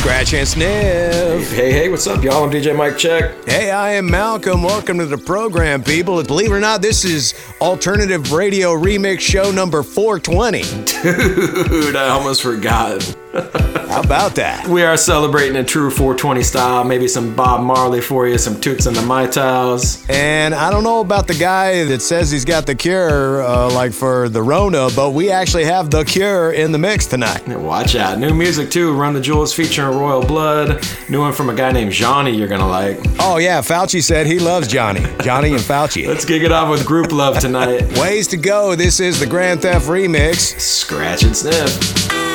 Scratch and sniff. Hey, hey, what's up, y'all? I'm DJ Mike Check. Hey, I am Malcolm. Welcome to the program, people. Believe it or not, this is Alternative Radio Remix Show number 420. Dude, I almost forgot. How about that? We are celebrating a true 420 style. Maybe some Bob Marley for you, some Toots and the Maytals. And I don't know about the guy that says he's got the cure, uh, like for the Rona, but we actually have the cure in the mix tonight. Watch out. New music too. Run the Jewels featuring Royal Blood. New one from a guy named Johnny you're gonna like. Oh, yeah, Fauci said he loves Johnny. Johnny and Fauci. Let's kick it off with Group Love tonight. Ways to go. This is the Grand Theft Remix. Scratch and sniff.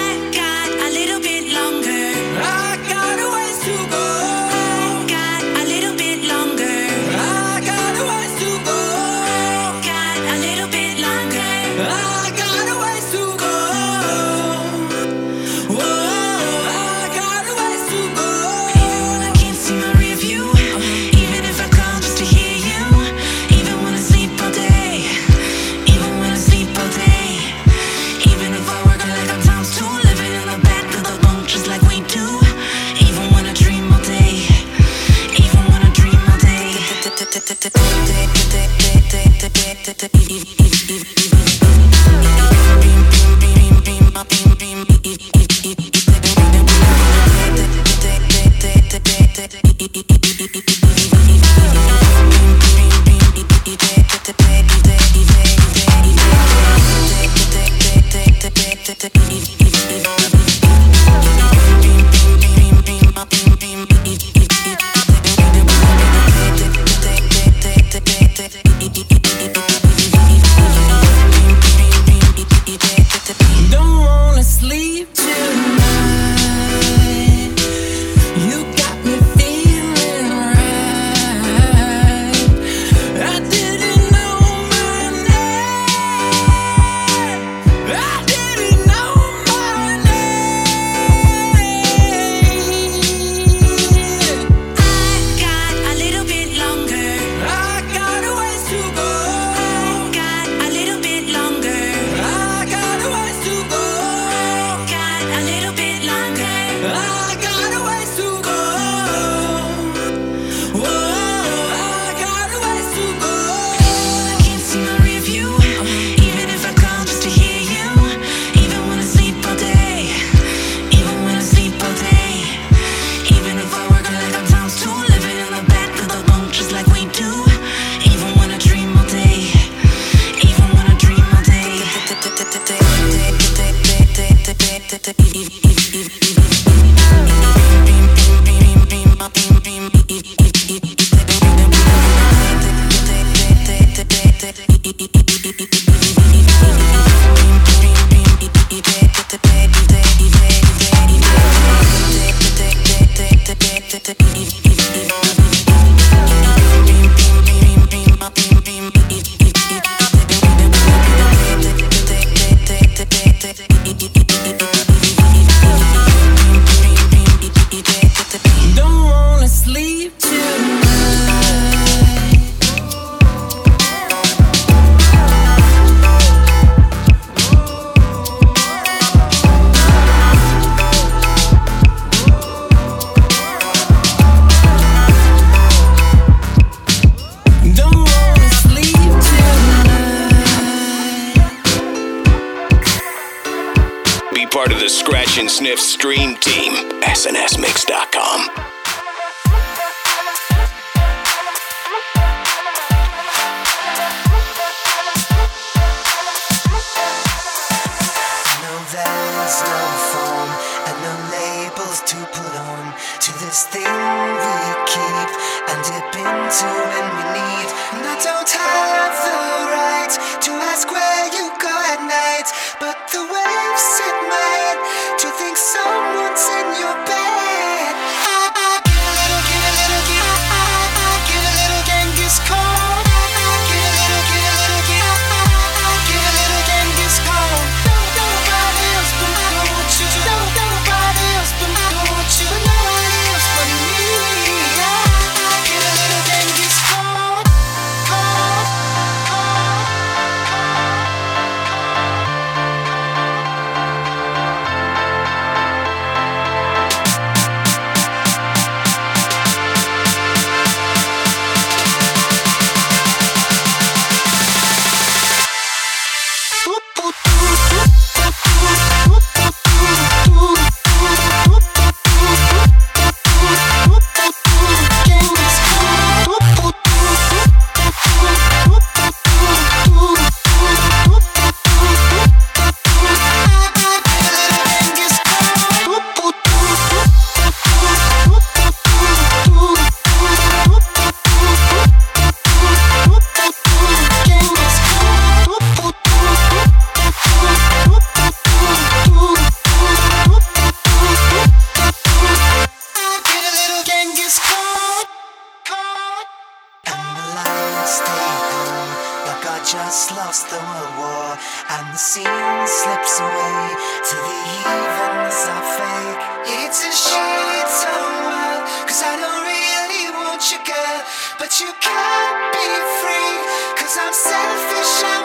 the scene slips away to the evens I fake. It's a shade so wild, cause I don't really want you, girl. But you can't be free, cause I'm selfish. I'm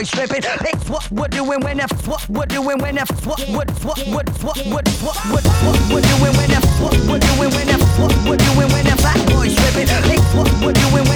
boy tripping. It's what we're doing when F what we're doing when F what what what what what what what what what we're doing when F what we're doing when F what we're doing when F fat boy tripping. It's what we're doing.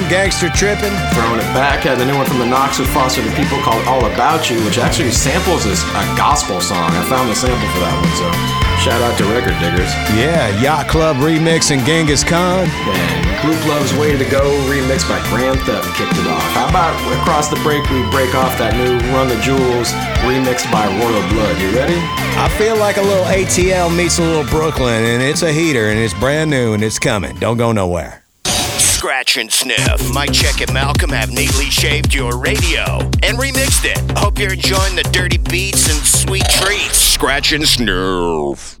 Slim, Gangster Trippin'. Throwing it back, at the new one from the Knocks with Foster the People called All About You, which actually samples this, a gospel song. I found the sample for that one, so shout out to record diggers. Yeah, Yacht Club remix and Genghis Khan. And Group Love's Way to Go remix by Grand Theft kicked it off. How about across the break we break off that new Run the Jewels remixed by Royal Blood? You ready? I feel like a little ATL meets a little Brooklyn, and it's a heater, and it's brand new, and it's coming. Don't go nowhere. And Sniff. Mike Check and Malcolm have neatly shaved your radio and remixed it. Hope you're enjoying the dirty beats and sweet treats. Scratch and Sniff.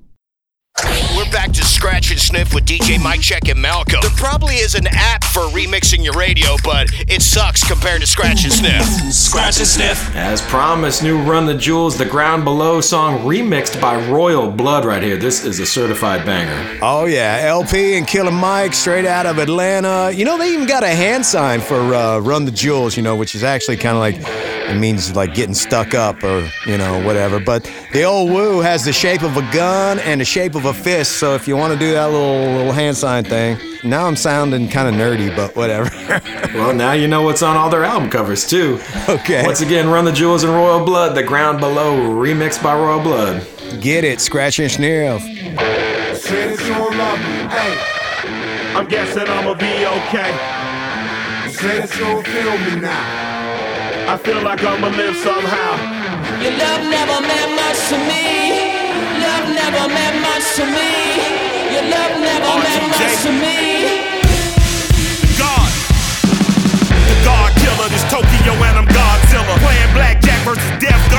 We're back to Scratch and Sniff with DJ Mike Check and Malcolm. There probably is an app for remixing your radio, but it sucks compared to Scratch and Sniff. Scratch and Sniff. As promised, new Run the Jewels, the Ground Below song remixed by Royal Blood right here. This is a certified banger. Oh, yeah, El-P and Killer Mike straight out of Atlanta. You know, they even got a hand sign for uh, Run the Jewels, you know, which is actually kind of like, it means like getting stuck up or, you know, whatever. But the old woo has the shape of a gun and the shape of a fist. So if you want to do that little, little hand sign thing, now I'm sounding kind of nerdy, but whatever. Well, now you know what's on all their album covers, too. Okay. Once again, Run the Jewels and Royal Blood, the Ground Below remixed by Royal Blood. Get it, scratch and sniff. Say that you don't love me. Hey, I'm guessing I'ma be okay. Say that you don't feel me now. I feel like I'ma live somehow. Your love never meant much to me. Love never meant much to me. Your love never meant much to me. God. The God killer, this Tokyo and I'm Godzilla. Playing blackjack versus death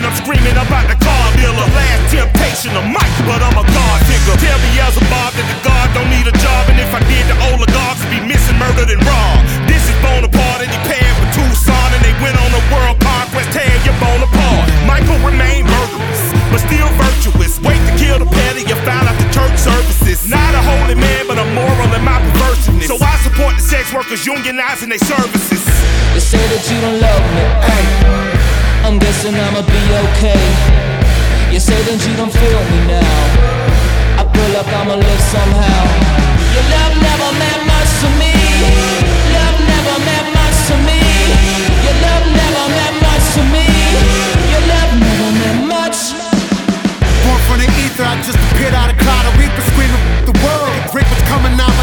bought I'm screaming about the car dealer. The Last temptation of Mike, but I'm a God figure. Tell me as a Bob that the God don't need a job, and if I did, the oligarchs would be missing, murdered, and robbed. This is Bonaparte, and he paired with Tucson, and they went on a world conquest, tear your bone apart. Michael remained murderous, but still virtuous. Wait to kill the petty, you found out the church services. Not a holy man, but a moral in my perversiveness. So I support the sex workers unionizing their services. You say that you don't love me. Hey, I'm guessing I'ma be okay. You say that you don't feel me now. I feel like I'ma live somehow. Your love never meant much to me. Love never meant much to me. Your love never meant much to me. Your love never meant much. Born from the ether, I just appeared out of cloud. A reaper screaming the world. Drink was coming out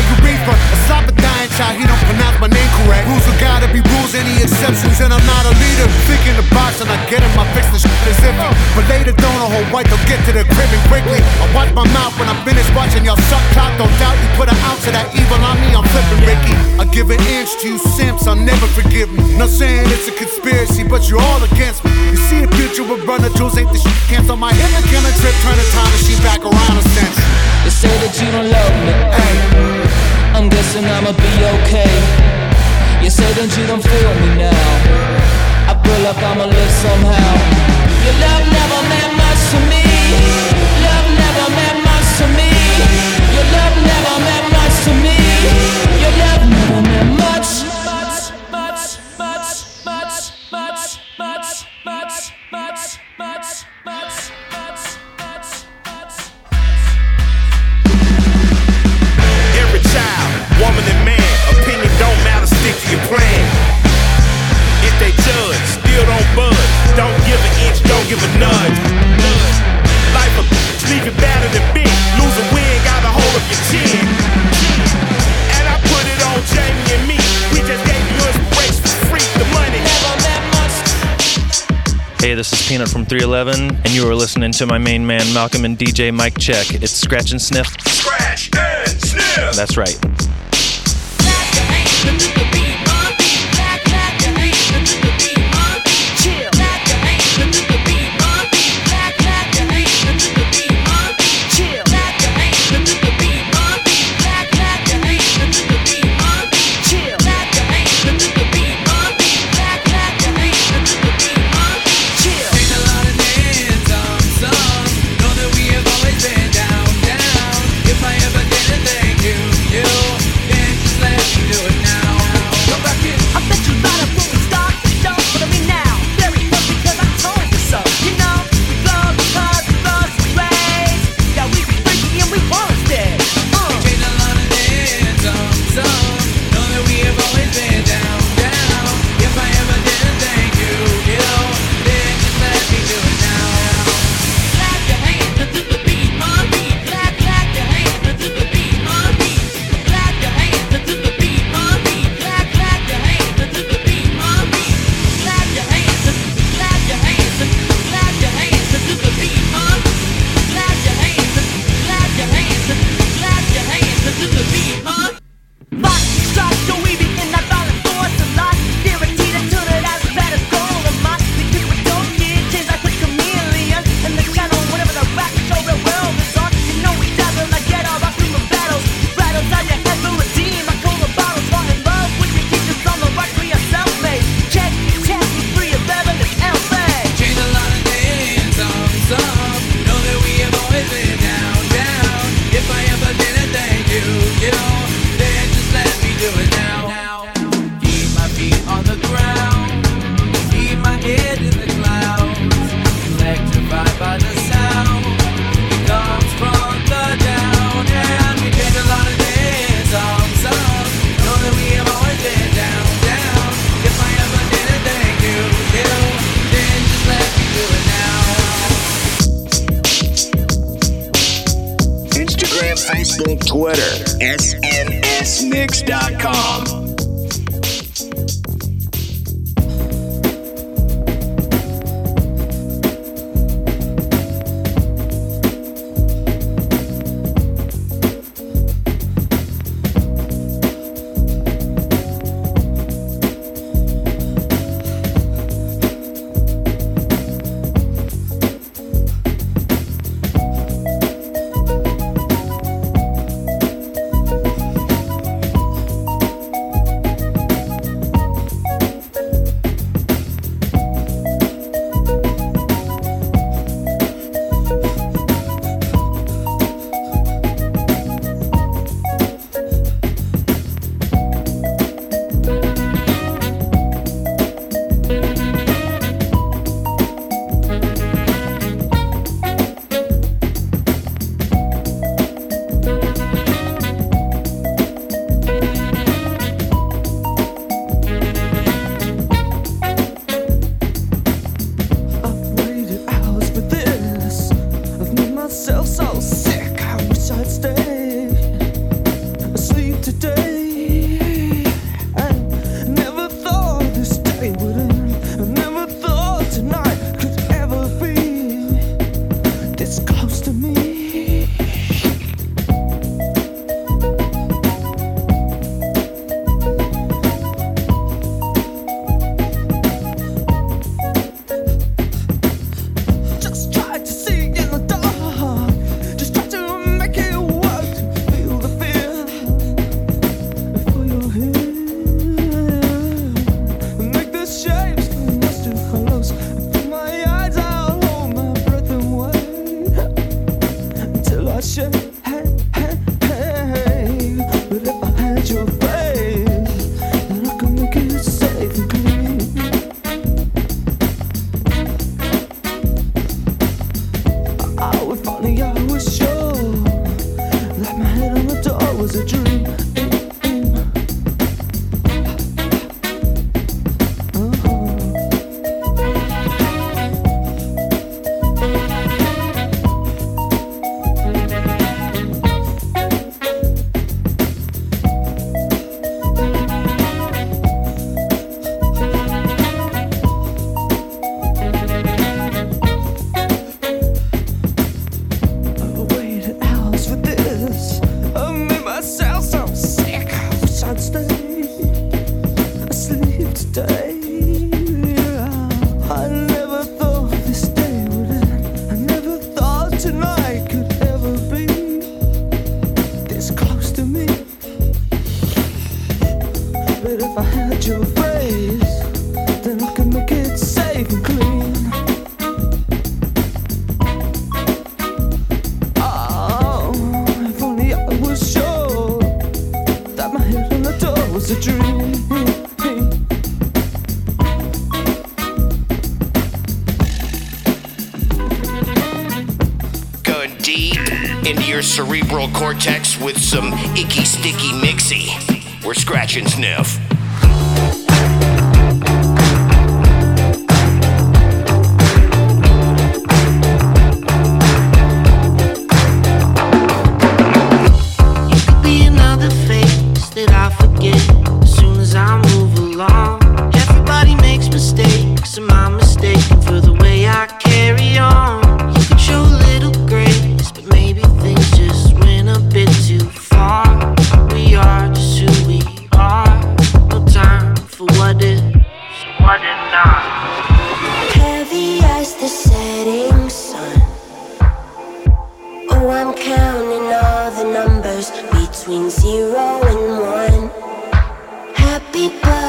dying child, he don't pronounce my name correct. Rules will gotta be rules, any exceptions, and I'm not a leader. Think in the box and I get in my fix the shit is iffy. But later, don't a whole white, they'll get to the crib and quickly. I watch my mouth when I'm finished watching y'all suck cock. Don't doubt you put an ounce of that evil on me, I'm flipping Ricky. I give an inch to you simps, I'll never forgive me. Not saying it's a conspiracy, but you're all against me. You see a future with brother Jules ain't the shit. Cancel my hip and killing trip, turn the time machine back around a sense. They say that you don't love me. Hey, I'm guessing I'ma be okay. You say that you don't feel me now. I feel like I'ma live somehow. Your love never meant much to me. Love never meant much to me. Your love never meant much to me. Your love never meant much. Don't give a nudge. Life will leave you battered and bent. Lose a win, got a hold of your chin. And I put it on Jamie and me. We just gave you inspiration for free. The money. Never much. Hey, this is P-Nut from 311, and you are listening to my main man Malcolm and DJ Mike Check. It's Scratch and Sniff. Scratch and Sniff. That's right. cerebral cortex with some icky sticky mixy. We're scratching sniff.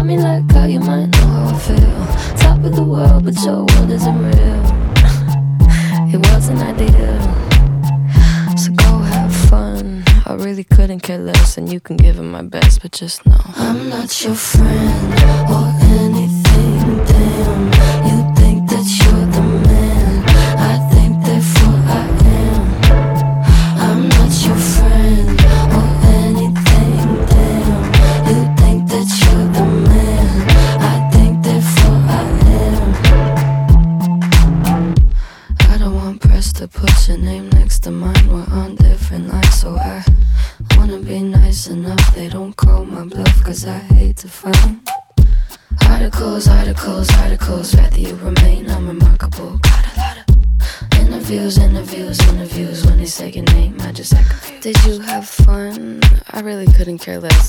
about me like how you might know how I feel. Top of the world, but your world isn't real. it wasn't ideal. So go have fun. I really couldn't care less, and you can give it my best, but just know I'm not your friend or anything.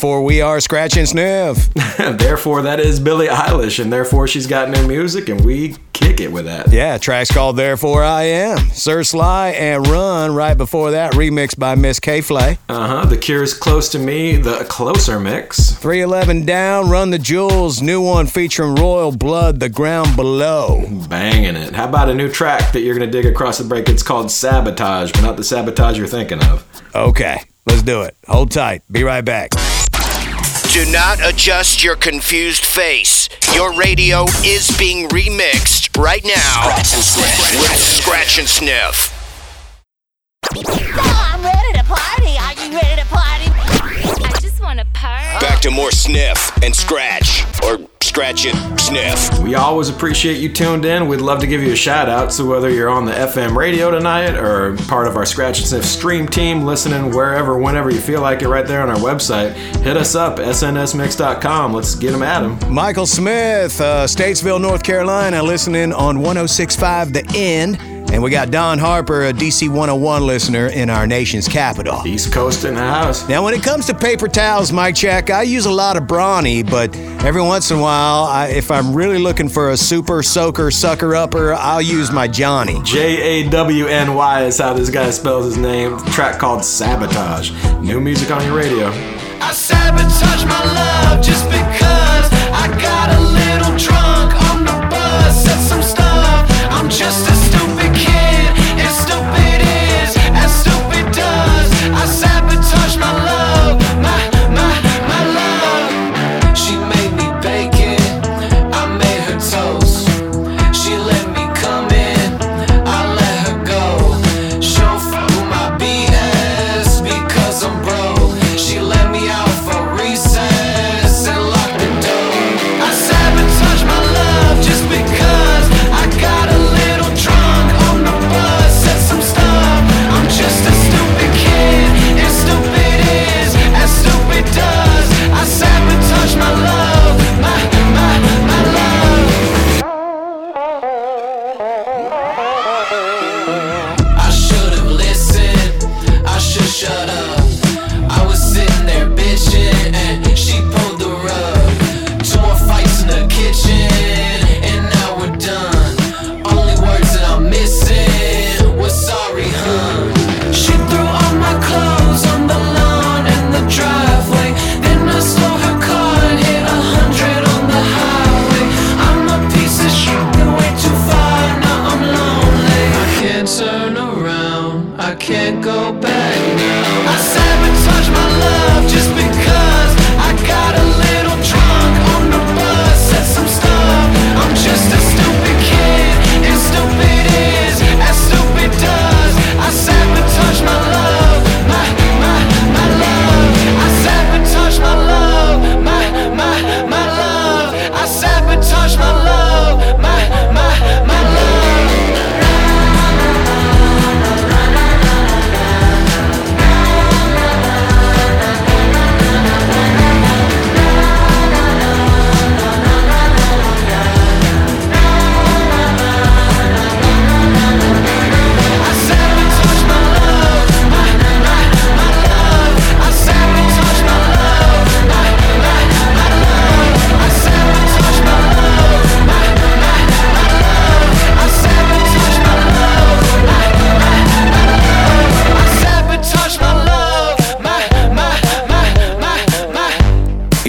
Therefore, we are Scratch and Sniff. therefore, that is Billie Eilish, and therefore she's got new music, and we kick it with that. Yeah, track's called Therefore I Am. Sir Sly and Run right before that, remixed by Miss K Flay. Uh huh. The Cure's Close to Me, the closer mix. 311 Down, Run the Jewels, new one featuring Royal Blood, The Ground Below. Banging it. How about a new track that you're going to dig across the break? It's called Sabotage, but not the sabotage you're thinking of. Okay, let's do it. Hold tight. Be right back. Do not adjust your confused face. Your radio is being remixed right now with Scratch and Sniff. I'm ready to party. Are you ready to party? I just want to party. Back to more Sniff and Scratch, or Scratch and Sniff. We always appreciate you tuned in. We'd love to give you a shout out. So whether you're on the FM radio tonight or part of our Scratch and Sniff stream team, listening wherever, whenever you feel like it, right there on our website, hit us up, snsmix.com. Let's get them at 'em. Michael Smith, uh, Statesville, North Carolina, listening on 1065 The End. And we got Don Harper, a DC 101 listener in our nation's capital. East Coast in the house. Now, when it comes to paper towels, Mike Check, I use a lot of Brawny, but every once in a while, I, if I'm really looking for a super soaker, sucker upper, I'll use my Jawny. J A W N Y is how this guy spells his name. Track called Sabotage. New music on your radio. I sabotage my love just because I got a little drunk on the bus. Said some stuff. I'm just a I sabotage my love,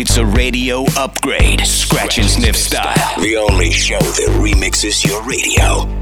It's a radio upgrade, Scratch and Sniff style. The only show that remixes your radio.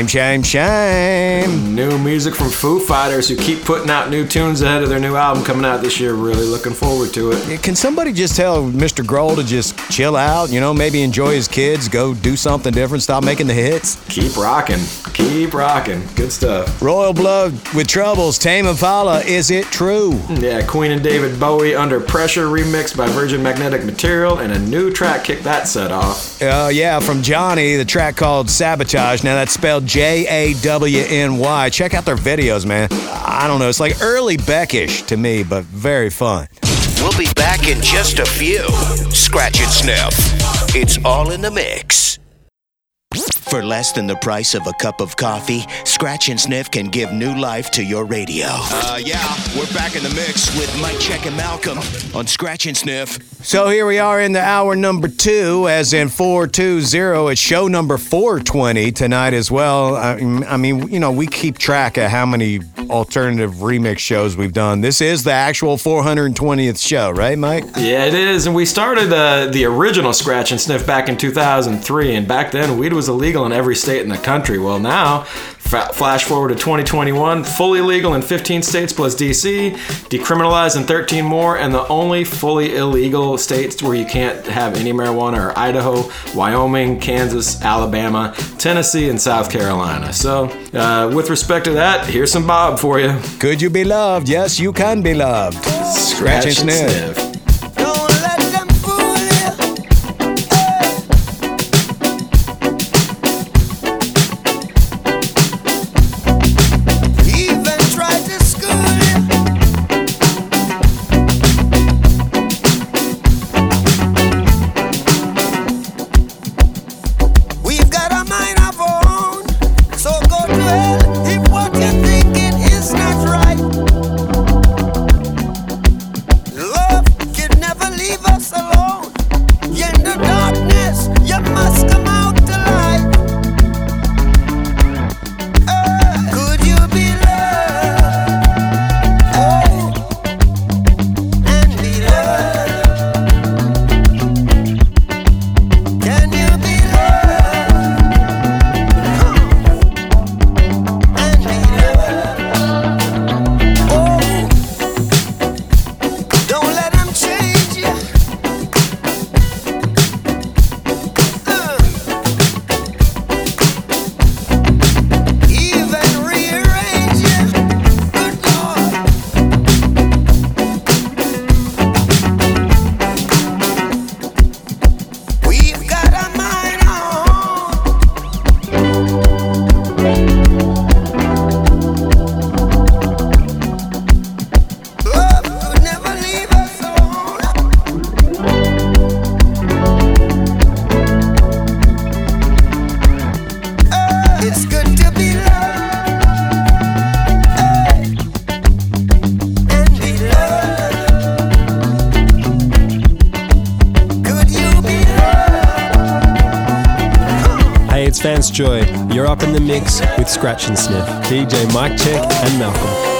Shame, shame, shame. New music from Foo Fighters who keep putting out new tunes ahead of their new album coming out this year. Really looking forward to it. Can somebody just tell Mr. Grohl to just chill out? You know, maybe enjoy his kids, go do something different, stop making the hits. Keep rocking. Keep rocking. Good stuff. Royal Blood with Troubles, Tame Impala, Is It True? Yeah, Queen and David Bowie Under Pressure remixed by Virgin Magnetic Material and a new track kicked that set off. Uh, yeah, from Jawny, the track called Sabotage. Now that's spelled J A W N Y. Check out their videos, man. I don't know, it's like early Beckish to me, but very fun. We'll be back in just a few. Scratch and sniff. It's all in the mix. For less than the price of a cup of coffee, Scratch and Sniff can give new life to your radio. Uh, yeah, we're back in the mix with Mike Check and Malcolm on Scratch and Sniff. So here we are in the hour number two, as in 420. It's show number 420 tonight as well. I, I mean, you know, we keep track of how many alternative remix shows we've done. This is the actual 420th show, right, Mike? Yeah, it is. And we started uh, the original Scratch and Sniff back in 2003. And back then, weed was illegal legal in every state in the country. Well, now, fa- flash forward to 2021, fully legal in 15 states plus DC, decriminalized in 13 more, and the only fully illegal states where you can't have any marijuana are Idaho, Wyoming, Kansas, Alabama, Tennessee, and South Carolina. So, uh, with respect to that, here's some Bob for you. Could you be loved? Yes, you can be loved. Scratch and sniff. Even Joy. You're up in the mix with Scratch and Sniff, DJ Mike Check and Malcolm.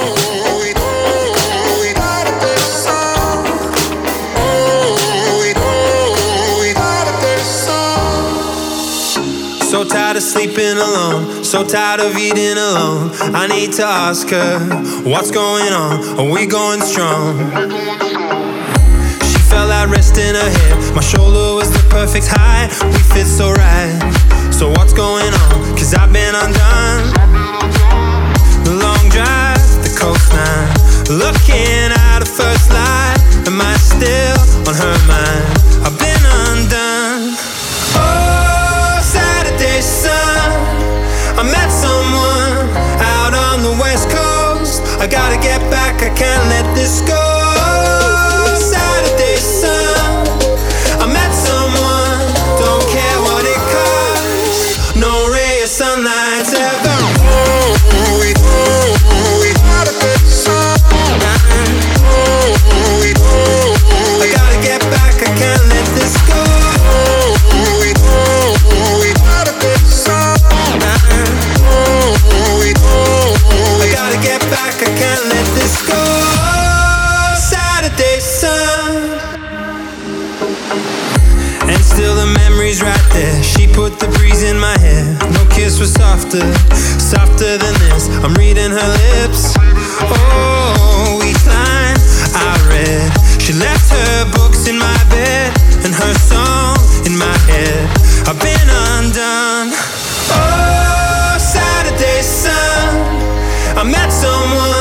So tired of sleeping alone, so tired of eating alone. I need to ask her, what's going on? Are we going strong? She felt like resting her head. My shoulder was the perfect height. We fit so right. So what's going on? Cause I've been undone. The long drive, the coastline. Looking at the first light. Am I still on her mind? I've been undone. Oh, Saturday sun. I met someone out on the west coast. I gotta get back, I can't let this go. The breeze in my hair. No kiss was softer, softer than this. I'm reading her lips. Oh, each line I read. She left her books in my bed and her song in my head. I've been undone. Oh, Saturday sun. I met someone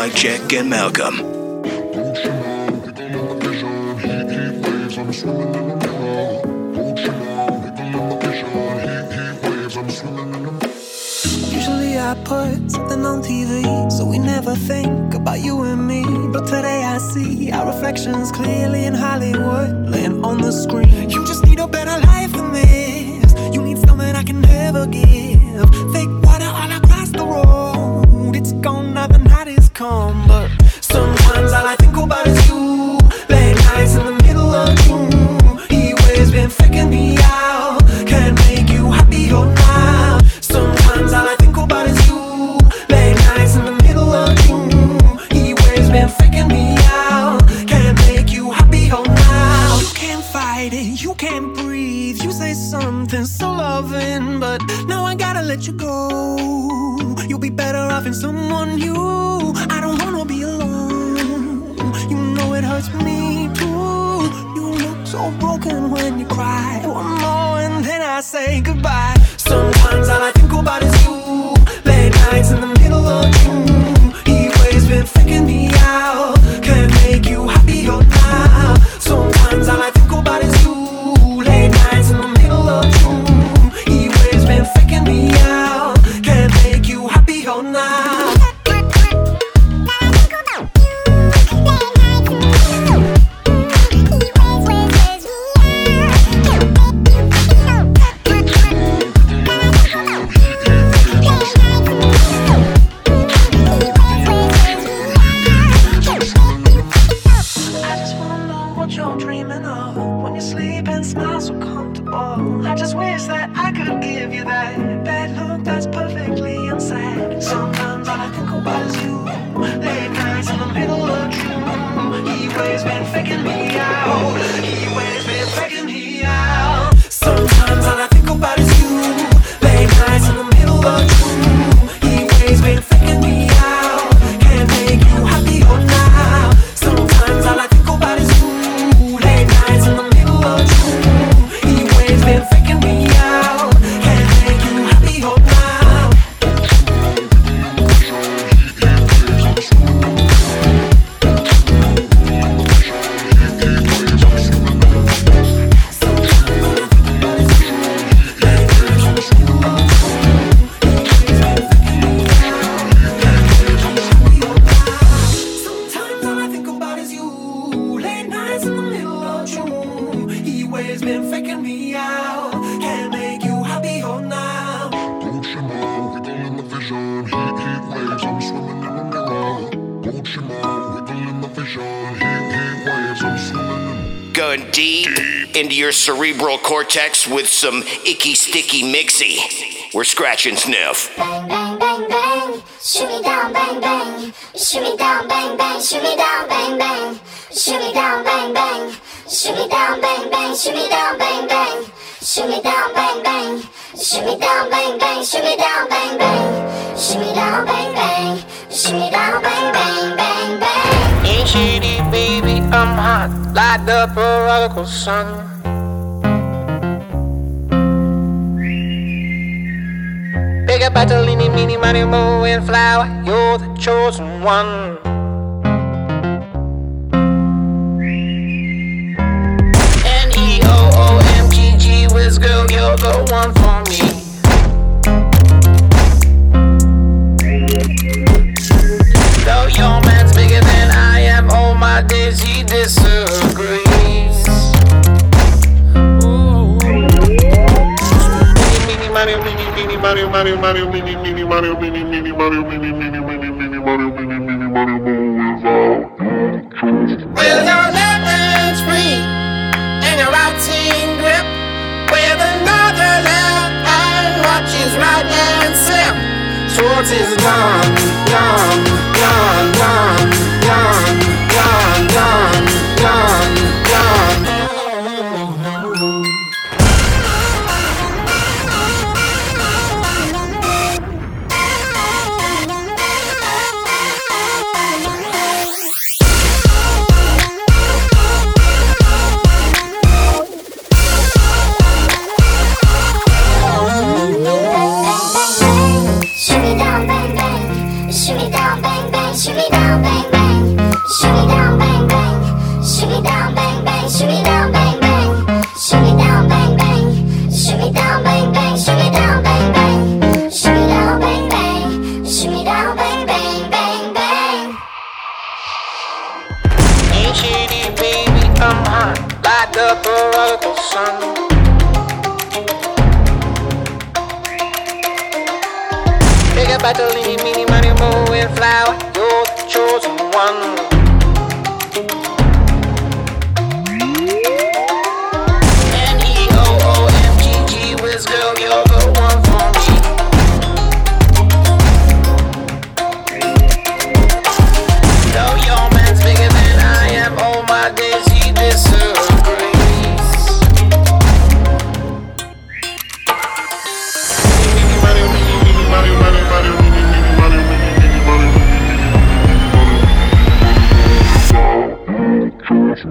Mike Check, and Malcolm. Usually I put something on TV, so we never think about you and me. But today I see our reflections clearly in Hollywood, laying on the screen. You just need a better life than this. You need something I can never give. Going deep into your cerebral cortex with some icky, sticky mixy. We're scratching sniff. Bang, bang, bang, bang. Shoot me down, bang, bang. Shoot me down, bang, bang. Shoot me down, bang, bang. Shoot me down, bang, bang. Shoot me down, bang, bang. Shoot me down, bang, bang. Shoot me down, bang, bang. Me down, bang, bang. Me down, bang, bang. Me down, bang, bang. Me down, bang, bang, bang, bang. Ain't shady, baby, I'm hot. Light up a prodigal sun. Big up Bartolini, mini, money, mo, and flower. You're the chosen one. Whiz girl, you're the one for me. Though your man's bigger than I am, all my days he disagrees. Ooh. Mini, Mario, mini, mini, Mario, Mario, Mario, mini, mini, Mario, mini, mini, Mario, mini, mini, mini, mini, Mario, mini, mini, Mario, your What is done, done. sun. Pick a bottle, mini, mini, money, moon, and flower.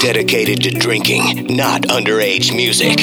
dedicated to drinking, not underage music.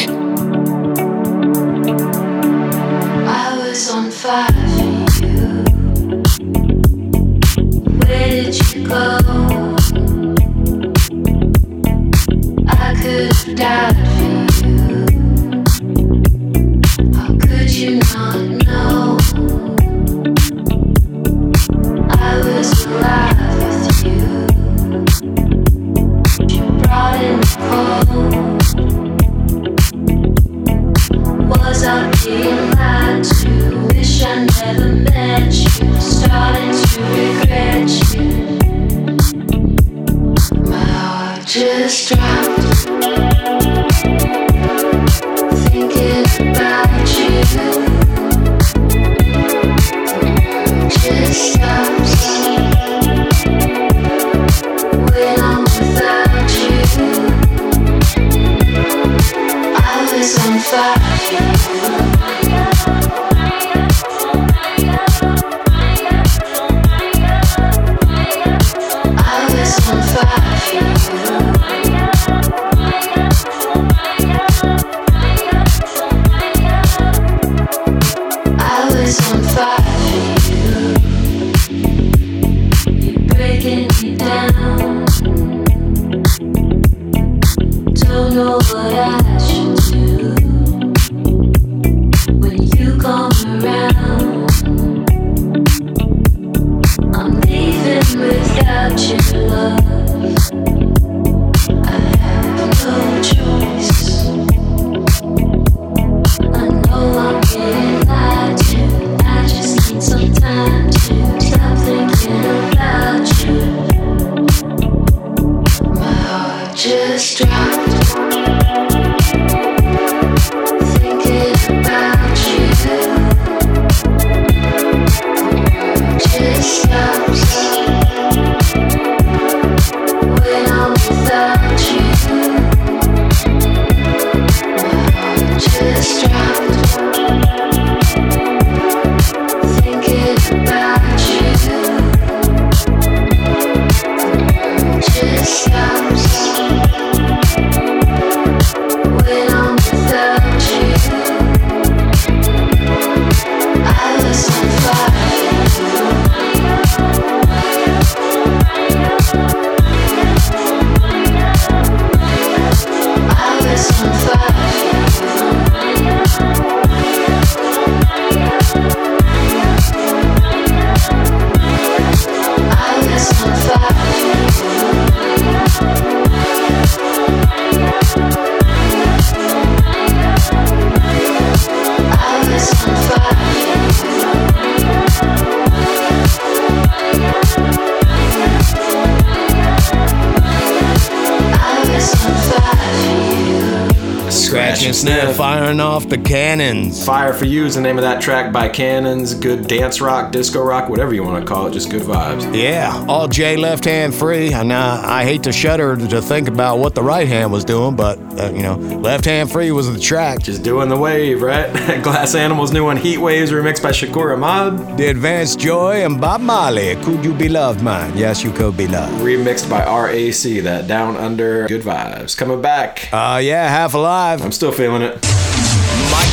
The cannons. Fire for You is the name of that track by Cannons. Good dance rock, disco rock, whatever you want to call it. Just good vibes. Yeah, alt-J left hand free. And uh, I hate to shudder to think about what the right hand was doing, but, uh, you know, left hand free was the track. Just doing the wave, right? Glass Animals' new one, Heat Waves, remixed by Shakur Ahmad. The Advanced Joy and Bob Marley. Could you be loved, man? Yes, you could be loved. Remixed by RAC, that down under good vibes. Coming back. Uh, yeah, half alive. I'm still feeling it.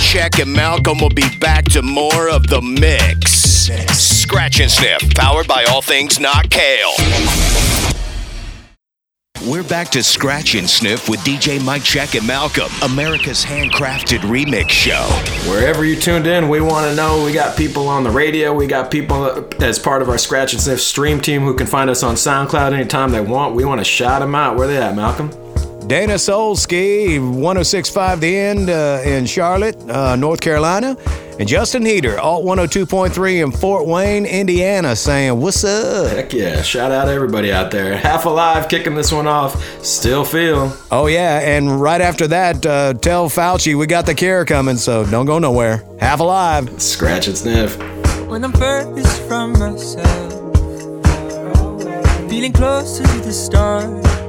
Mike Check and Malcolm will be back to more of the mix. Scratch and Sniff, powered by all things not kale. We're back to Scratch and Sniff with DJ Mike Check and Malcolm, America's handcrafted remix show. Wherever you tuned in, we want to know. We got people on the radio. We got people as part of our Scratch and Sniff stream team who can find us on SoundCloud anytime they want. We want to shout them out. Where they at, Malcolm? Dana Solsky, 1065 The End uh, in Charlotte, uh, North Carolina. And Justin Heater, Alt 102.3 in Fort Wayne, Indiana, saying, What's up? Heck yeah. Shout out everybody out there. Half Alive kicking this one off. Still feel. Oh, yeah. And right after that, uh, tell Fauci we got the cure coming, so don't go nowhere. Half alive. Scratch and sniff. When I'm furthest from myself, feeling closer to the stars.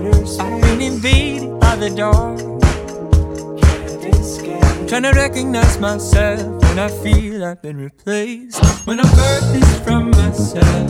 I've been invaded by the dark. Trying to recognize myself when I feel I've been replaced. When I'm furthest from myself,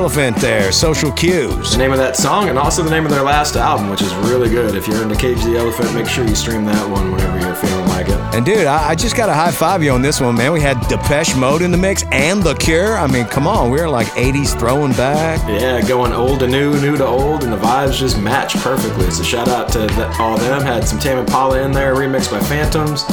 Elephant there, Social Cues. The name of that song and also the name of their last album, which is really good. If you're into Cage the Elephant, make sure you stream that one whenever you're feeling like it. And dude, I, I just got to high five you on this one, man. We had Depeche Mode in the mix and The Cure. I mean, come on, we were like 80s throwing back. Yeah, going old to new, new to old, and the vibes just match perfectly. So shout out to the, all them. Had some Tame Impala in there, remixed by Phantoms,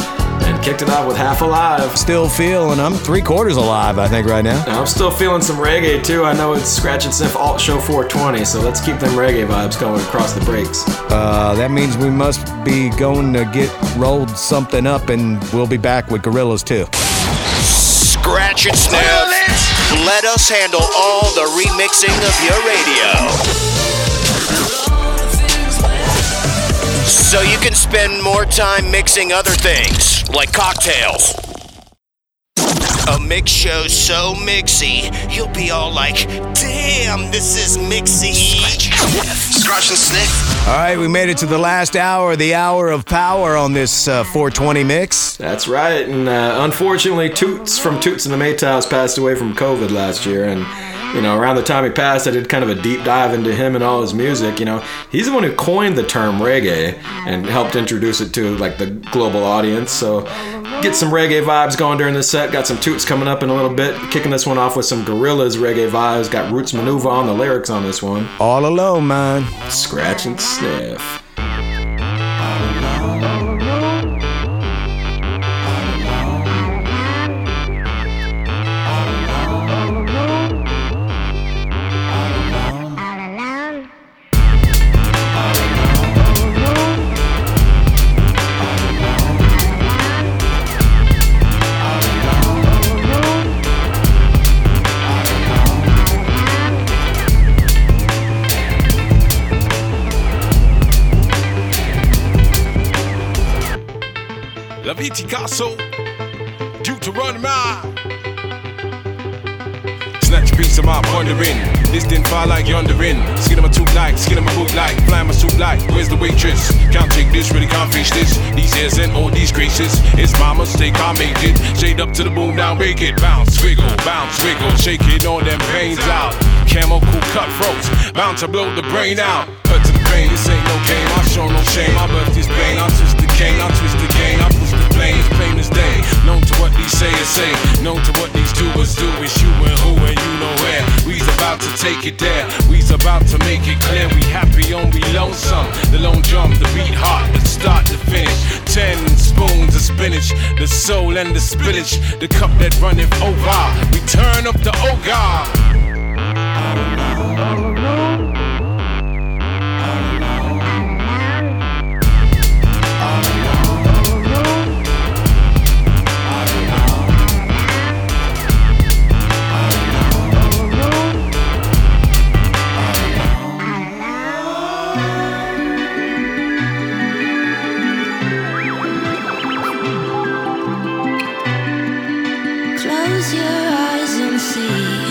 and kicked it off with Half Alive. Still feeling, I'm three quarters alive, I think, right now. Now, I'm still feeling some reggae too. I know it's Scratch and Sniff Alt Show 420, so let's keep them reggae vibes going across the breaks. Uh, that means we must be going to get rolled something up, and we'll be back with Gorillaz too. Scratch and sniff. Let us handle all the remixing of your radio. So you can spend more time mixing other things, like cocktails. A mix show so mixy, you'll be all like, damn, this is mixy. Scratch and sniff. All right, we made it to the last hour, the hour of power on this uh, 420 mix. That's right, and uh, unfortunately, Toots from Toots and the Maytals passed away from COVID last year, and you know, around the time he passed, I did kind of a deep dive into him and all his music. You know, he's the one who coined the term reggae and helped introduce it to like the global audience. So, get some reggae vibes going during this set. Got some Toots coming up in a little bit. Kicking this one off with some Gorillaz reggae vibes. Got Roots Manuva on the lyrics on this one. All alone, man. Scratch and sniff. La Viticasso, Deuteronomy. Snatch a piece of my pondering. This didn't fly like yondering. Skin of my tooth like, skin of my boot like, fly my suit like. Where's the waitress? Can't take this, really can't face this. These hairs and all these graces. It's my mistake, I made it. Shade up to the boom, now make it. Bounce, wiggle, bounce, wiggle. Shake it on them pains out. Cool cutthroats, bound to blow the brain out. Cut to the pain, this ain't no game. I show no shame. I birth this pain. I twist the cane, I twist the Known to what these sayers say, known to what these doers do. It's you and who and you know where. We's about to take it there. We's about to make it clear. We happy on we lonesome. The lone drum, the beat hot, the start to finish. Ten spoons of spinach, the soul and the spillage, the cup that runneth over. We turn up the. Close your eyes and see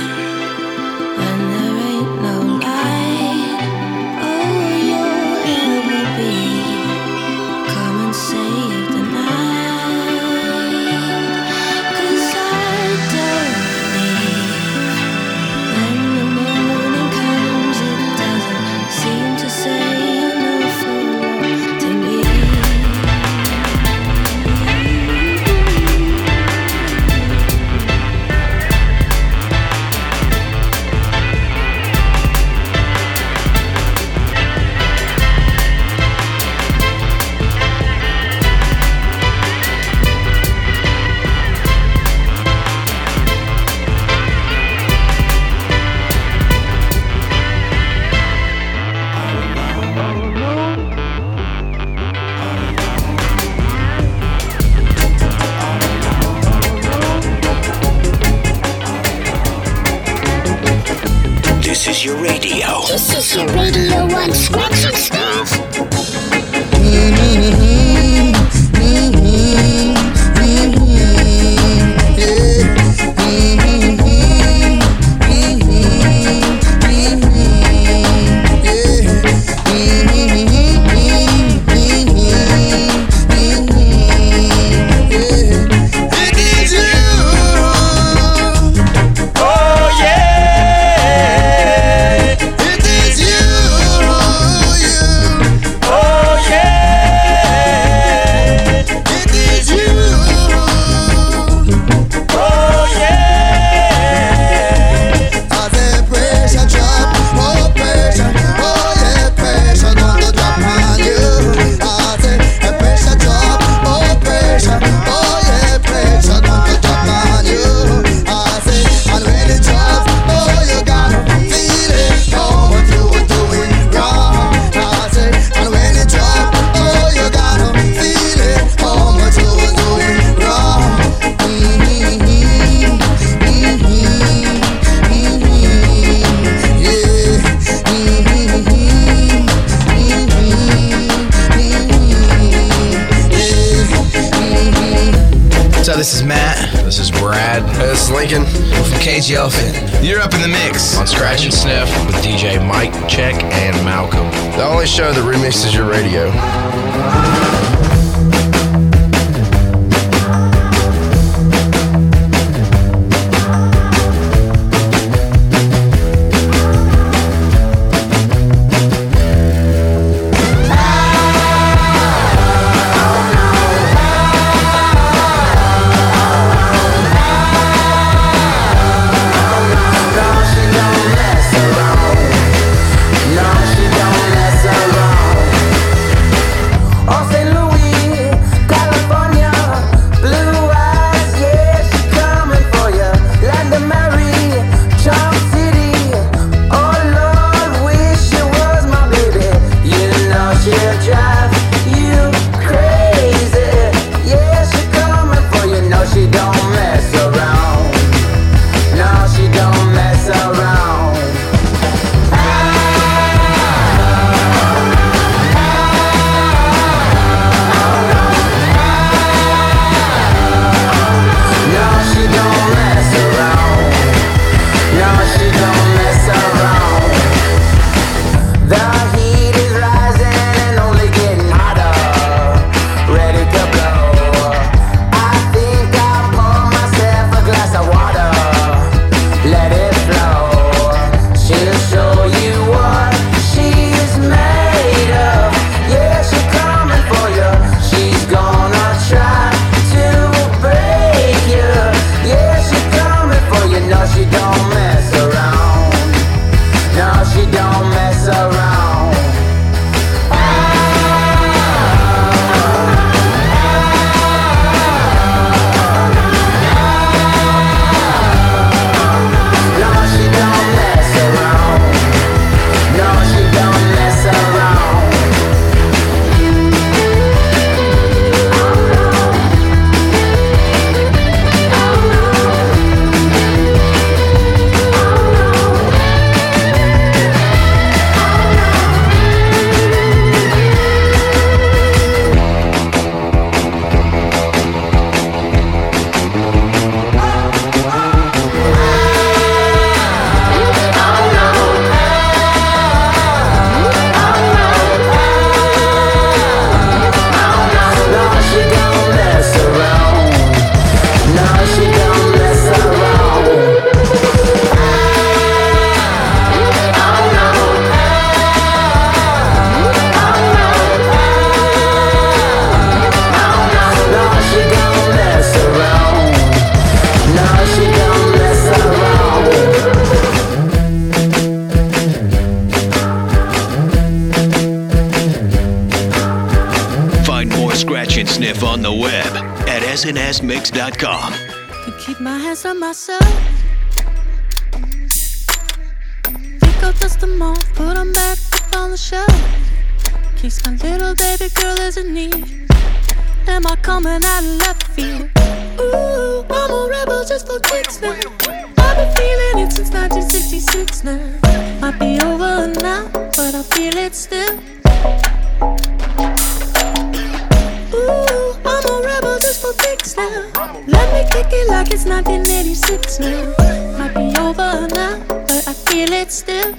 Let me kick it like it's 1986 now. Might be over now, but I feel it still.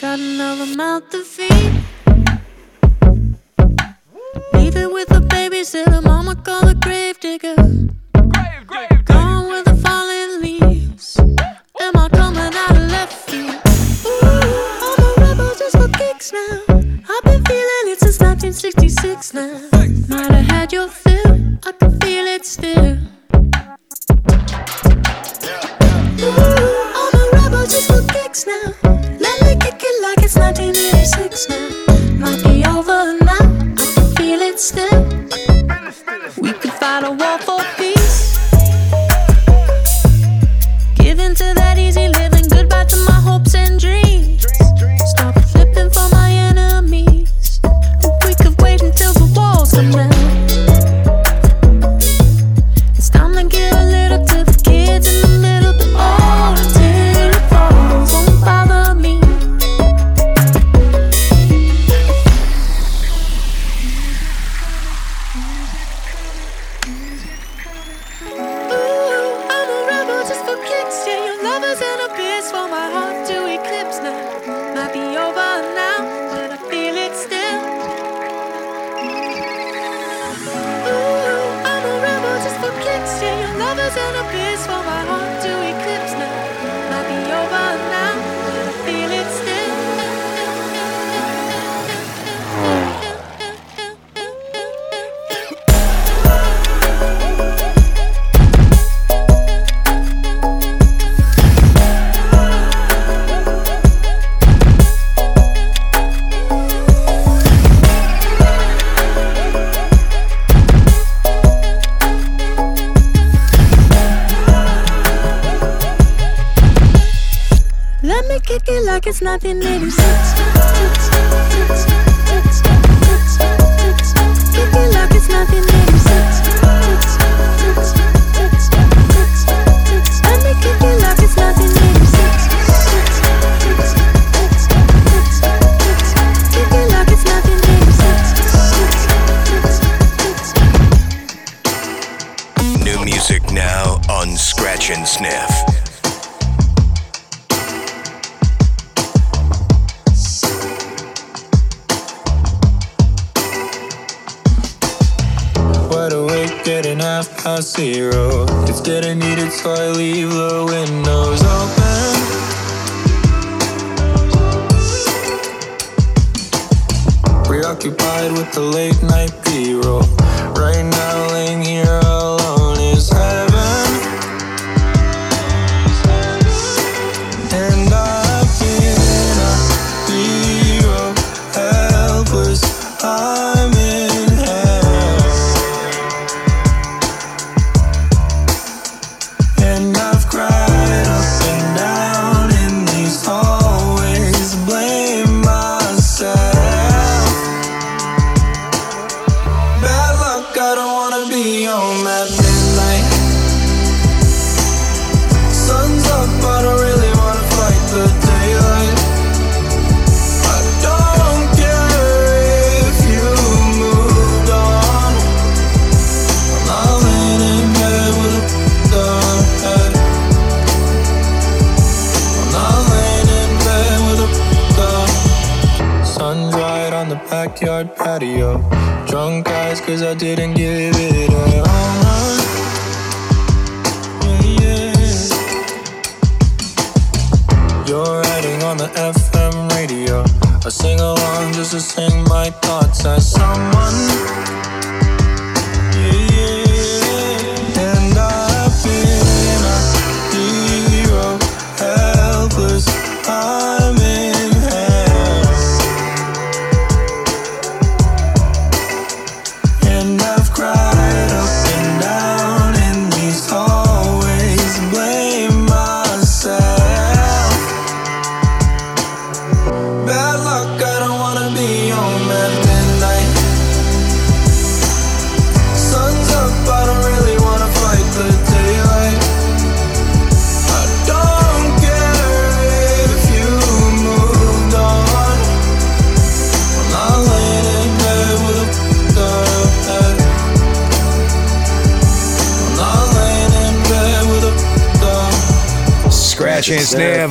Got another mouth to feed. Leave it with the babysitter, mama call the grave digger. Gone with the falling leaves. Am I coming out of left field? Ooh, I'm a rebel just for kicks now. I've been feeling it since 1966 now. Might have had your. It's 1986 now. Might be over now. I can feel it still.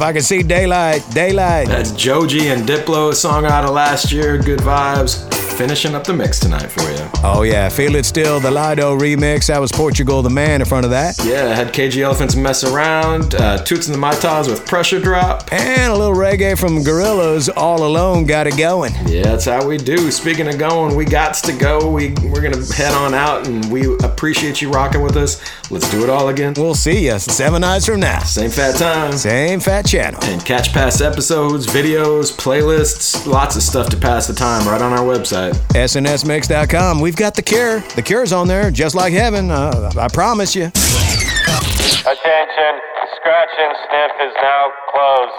I can see daylight. Daylight. That's Joji and Diplo song out of last year. Good vibes. Finishing up the mix tonight for you. Oh yeah, feel it still. The Lido remix. That was Portugal the Man in front of that. Yeah, had KG Elephants mess around. Uh, Toots and the Maytals with Pressure Drop. And a little reggae from Gorillaz. All alone got it going. Yeah, that's how we do. Speaking of going, we got to go. We we're gonna head on out, and we appreciate you rocking with us. Let's do it all again. We'll see you seven nights from now. Same fat time. Same fat channel. And catch past episodes, videos, playlists, lots of stuff to pass the time right on our website. SNSMix.com. We've got the cure. The cure's on there, just like heaven. Uh, I promise you. Attention, Scratch and Sniff is now closed.